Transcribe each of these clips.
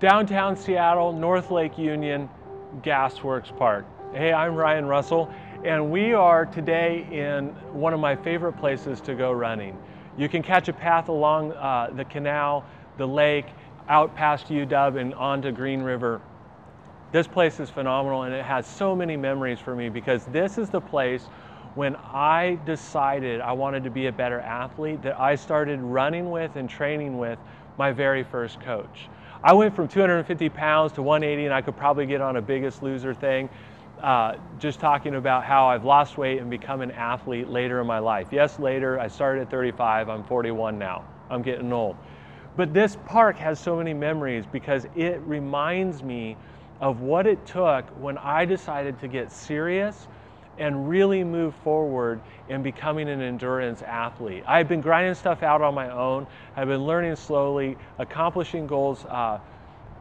downtown Seattle, North Lake Union, Gasworks Park. Hey, I'm Ryan Russell, and we are today in one of my favorite places to go running. You can catch a path along uh, the canal, the lake, out past UW and onto Green River. This place is phenomenal and it has so many memories for me because this is the place when I decided I wanted to be a better athlete that I started running with and training with my very first coach. I went from 250 pounds to 180 and I could probably get on a biggest loser thing. Uh, just talking about how I've lost weight and become an athlete later in my life. Yes, later, I started at 35, I'm 41 now. I'm getting old. But this park has so many memories because it reminds me of what it took when I decided to get serious and really move forward in becoming an endurance athlete. I've been grinding stuff out on my own. I've been learning slowly, accomplishing goals uh,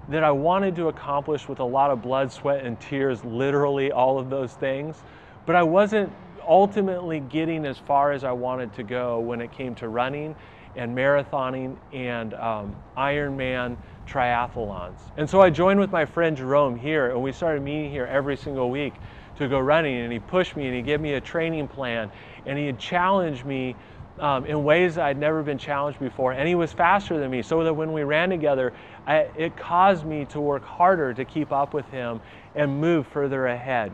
that I wanted to accomplish with a lot of blood, sweat, and tears, literally all of those things. But I wasn't ultimately getting as far as I wanted to go when it came to running and marathoning and um, Ironman triathlons. And so I joined with my friend Jerome here and we started meeting here every single week to go running and he pushed me and he gave me a training plan and he had challenged me um, in ways I'd never been challenged before and he was faster than me so that when we ran together I, it caused me to work harder to keep up with him and move further ahead.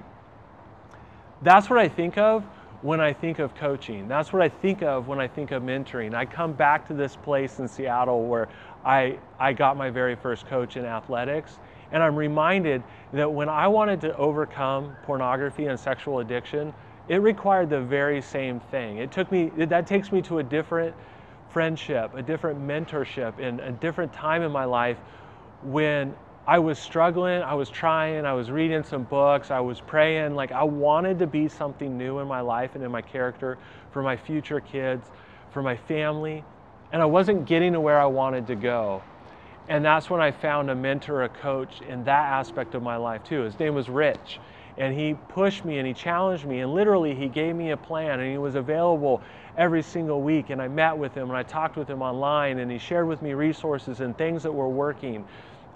That's what I think of when I think of coaching. That's what I think of when I think of mentoring. I come back to this place in Seattle where I, I got my very first coach in athletics and I'm reminded that when I wanted to overcome pornography and sexual addiction, it required the very same thing. It took me, that takes me to a different friendship, a different mentorship, and a different time in my life when I was struggling, I was trying, I was reading some books, I was praying, like I wanted to be something new in my life and in my character for my future kids, for my family, and I wasn't getting to where I wanted to go. And that's when I found a mentor, a coach in that aspect of my life too. His name was Rich. And he pushed me and he challenged me. And literally, he gave me a plan and he was available every single week. And I met with him and I talked with him online and he shared with me resources and things that were working.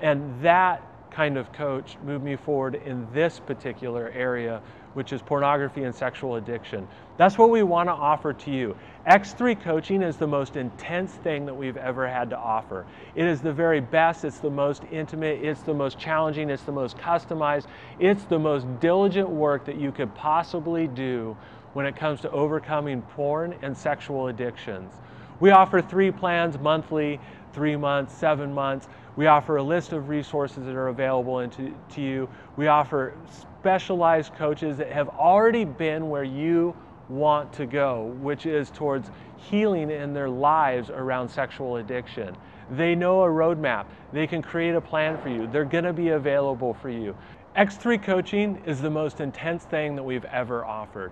And that kind of coach moved me forward in this particular area which is pornography and sexual addiction. That's what we want to offer to you. X3 coaching is the most intense thing that we've ever had to offer. It is the very best, it's the most intimate, it's the most challenging, it's the most customized, it's the most diligent work that you could possibly do when it comes to overcoming porn and sexual addictions. We offer three plans monthly, three months, seven months. We offer a list of resources that are available to, to you. We offer specialized coaches that have already been where you want to go, which is towards healing in their lives around sexual addiction. They know a roadmap. They can create a plan for you. They're going to be available for you. X3 coaching is the most intense thing that we've ever offered.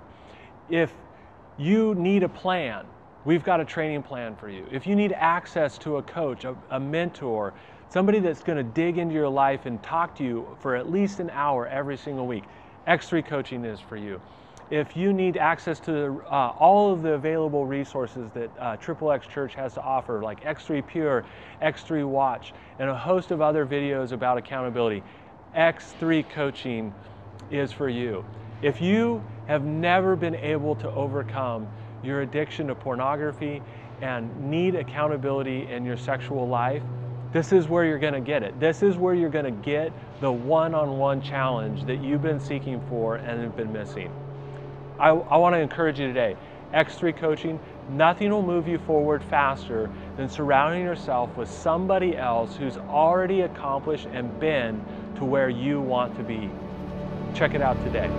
If you need a plan, we've got a training plan for you. If you need access to a coach, a, a mentor, somebody that's going to dig into your life and talk to you for at least an hour every single week. X3 Coaching is for you. If you need access to uh, all of the available resources that uh, Triple X Church has to offer, like X3 Pure, X3 Watch, and a host of other videos about accountability, X3 Coaching is for you. If you have never been able to overcome your addiction to pornography and need accountability in your sexual life, this is where you're going to get it. This is where you're going to get the one-on-one challenge that you've been seeking for and have been missing. I, I want to encourage you today. X3 coaching, nothing will move you forward faster than surrounding yourself with somebody else who's already accomplished and been to where you want to be. Check it out today.